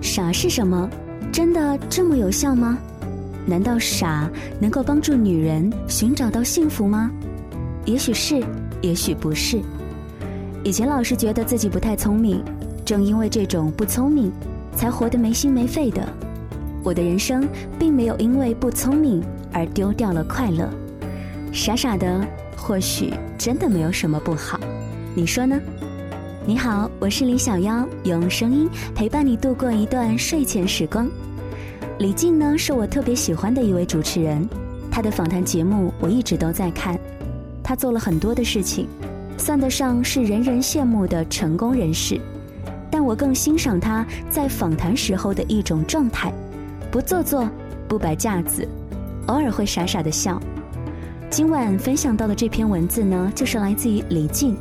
傻是什么？真的这么有效吗？难道傻能够帮助女人寻找到幸福吗？也许是，也许不是。以前老是觉得自己不太聪明，正因为这种不聪明，才活得没心没肺的。我的人生并没有因为不聪明而丢掉了快乐，傻傻的，或许真的没有什么不好。你说呢？你好，我是李小妖，用声音陪伴你度过一段睡前时光。李静呢，是我特别喜欢的一位主持人，他的访谈节目我一直都在看。他做了很多的事情，算得上是人人羡慕的成功人士。但我更欣赏他在访谈时候的一种状态，不做作，不摆架子，偶尔会傻傻的笑。今晚分享到的这篇文字呢，就是来自于李静。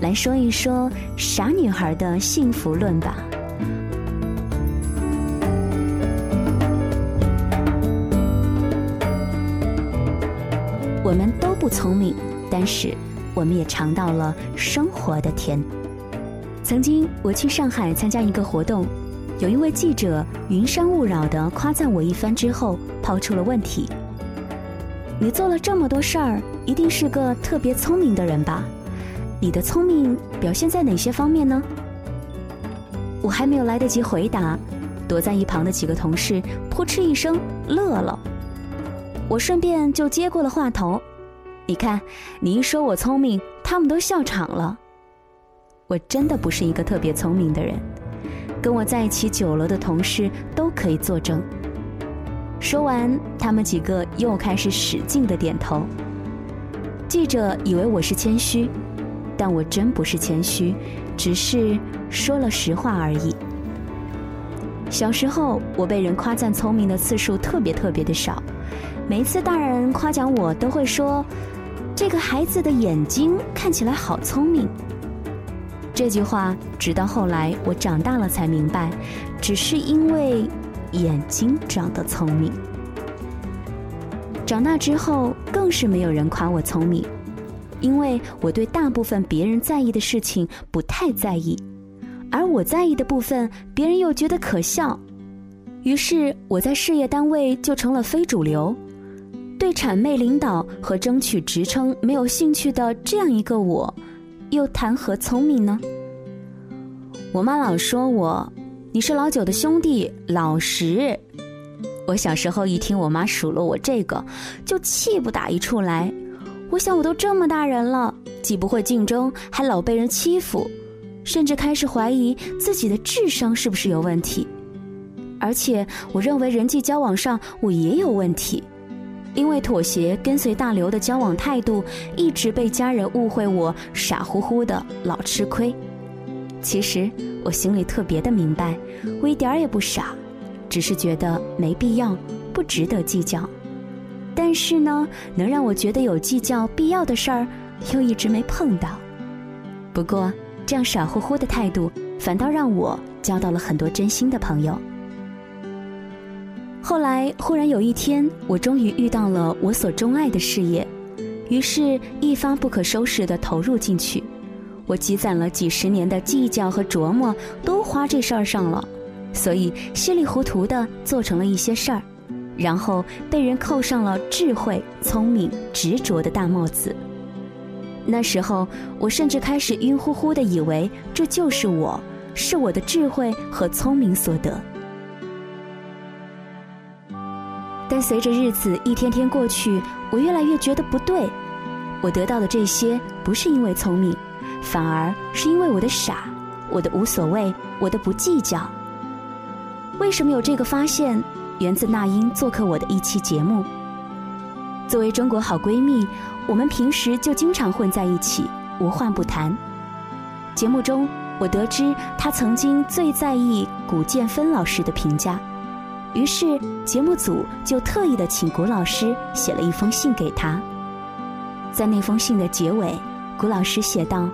来说一说傻女孩的幸福论吧。我们都不聪明，但是我们也尝到了生活的甜。曾经我去上海参加一个活动，有一位记者云山雾绕的夸赞我一番之后，抛出了问题：“你做了这么多事儿，一定是个特别聪明的人吧？”你的聪明表现在哪些方面呢？我还没有来得及回答，躲在一旁的几个同事扑哧一声乐了。我顺便就接过了话头。你看，你一说我聪明，他们都笑场了。我真的不是一个特别聪明的人，跟我在一起久了的同事都可以作证。说完，他们几个又开始使劲的点头。记者以为我是谦虚。但我真不是谦虚，只是说了实话而已。小时候，我被人夸赞聪明的次数特别特别的少，每次大人夸奖我，都会说：“这个孩子的眼睛看起来好聪明。”这句话，直到后来我长大了才明白，只是因为眼睛长得聪明。长大之后，更是没有人夸我聪明。因为我对大部分别人在意的事情不太在意，而我在意的部分，别人又觉得可笑，于是我在事业单位就成了非主流。对谄媚领导和争取职称没有兴趣的这样一个我，又谈何聪明呢？我妈老说我，你是老九的兄弟，老实。我小时候一听我妈数落我这个，就气不打一处来。我想，我都这么大人了，既不会竞争，还老被人欺负，甚至开始怀疑自己的智商是不是有问题。而且，我认为人际交往上我也有问题，因为妥协跟随大流的交往态度，一直被家人误会我傻乎乎的，老吃亏。其实我心里特别的明白，我一点儿也不傻，只是觉得没必要，不值得计较。但是呢，能让我觉得有计较必要的事儿，又一直没碰到。不过，这样傻乎乎的态度，反倒让我交到了很多真心的朋友。后来，忽然有一天，我终于遇到了我所钟爱的事业，于是，一发不可收拾的投入进去。我积攒了几十年的计较和琢磨，都花这事儿上了，所以稀里糊涂的做成了一些事儿。然后被人扣上了智慧、聪明、执着的大帽子。那时候，我甚至开始晕乎乎的以为这就是我，是我的智慧和聪明所得。但随着日子一天天过去，我越来越觉得不对。我得到的这些不是因为聪明，反而是因为我的傻，我的无所谓，我的不计较。为什么有这个发现？源自那英做客我的一期节目。作为中国好闺蜜，我们平时就经常混在一起，无话不谈。节目中，我得知她曾经最在意古建芬老师的评价，于是节目组就特意的请古老师写了一封信给她。在那封信的结尾，古老师写道：“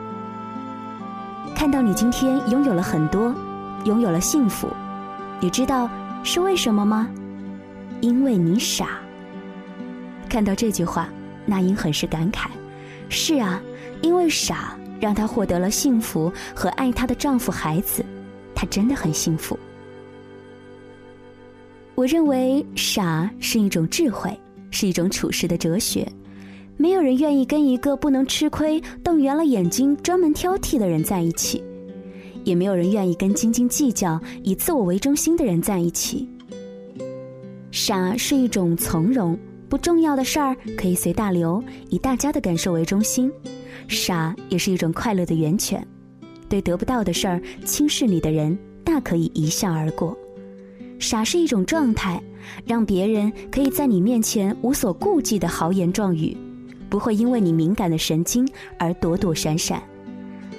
看到你今天拥有了很多，拥有了幸福，你知道。”是为什么吗？因为你傻。看到这句话，那英很是感慨。是啊，因为傻，让她获得了幸福和爱她的丈夫孩子，她真的很幸福。我认为傻是一种智慧，是一种处事的哲学。没有人愿意跟一个不能吃亏、瞪圆了眼睛、专门挑剔的人在一起，也没有人愿意跟斤斤计较、以自我为中心的人在一起。傻是一种从容，不重要的事儿可以随大流，以大家的感受为中心。傻也是一种快乐的源泉，对得不到的事儿轻视你的人，大可以一笑而过。傻是一种状态，让别人可以在你面前无所顾忌的豪言壮语，不会因为你敏感的神经而躲躲闪闪。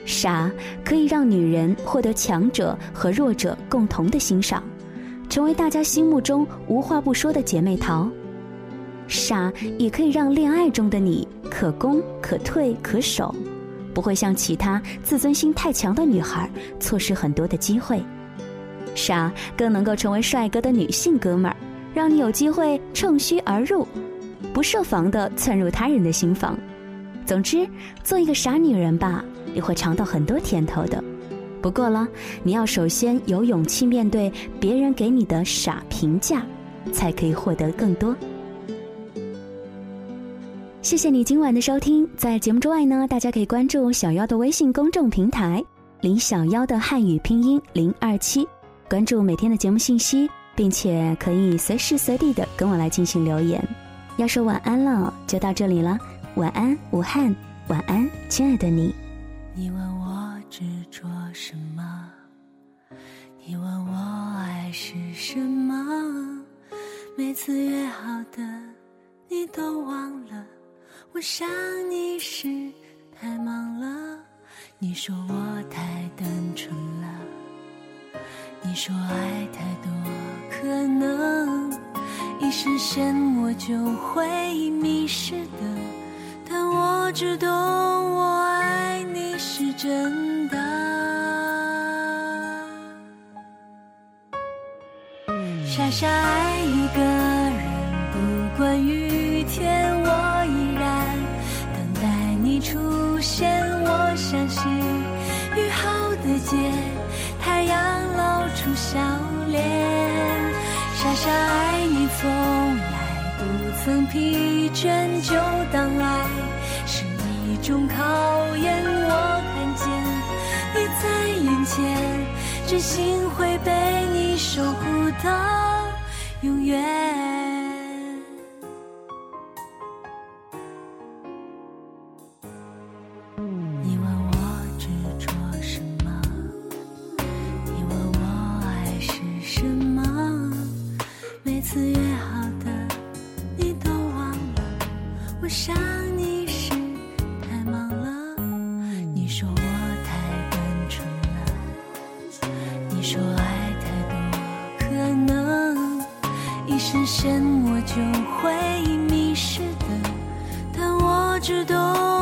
傻可以让女人获得强者和弱者共同的欣赏，成为大家心目中无话不说的姐妹淘。傻也可以让恋爱中的你可攻可退可守，不会像其他自尊心太强的女孩错失很多的机会。傻更能够成为帅哥的女性哥们儿，让你有机会趁虚而入，不设防的窜入他人的心房。总之，做一个傻女人吧，你会尝到很多甜头的。不过了，你要首先有勇气面对别人给你的傻评价，才可以获得更多。谢谢你今晚的收听，在节目之外呢，大家可以关注小妖的微信公众平台“林小妖”的汉语拼音零二七。关注每天的节目信息，并且可以随时随地的跟我来进行留言。要说晚安了，就到这里了。晚安，武汉。晚安，亲爱的你。你问我执着什么？你问我爱是什么？每次约好的你都忘了。我想你时太忙了。你说我太单纯了。你说爱太多可能一时陷我就会迷失的，我只懂我爱你是真的。傻傻爱一个人，不管雨天，我依然等待你出现。我相信雨后的街。太阳露出笑脸，傻傻爱你，从来不曾疲倦，就当爱种考验，我看见你在眼前，真心会被你守护到永远。你问我执着什么？你问我爱是什么？每次约好的你都忘了，我想。知道。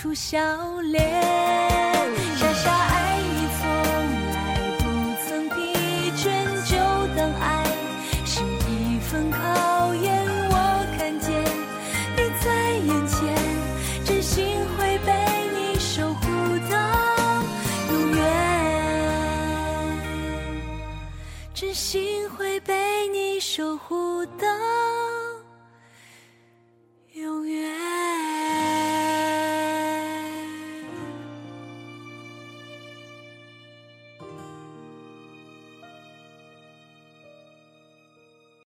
出笑脸，傻傻爱你，从来不曾疲倦，就当爱是一份考验。我看见你在眼前，真心会被你守护到永远，真心会被你守护到。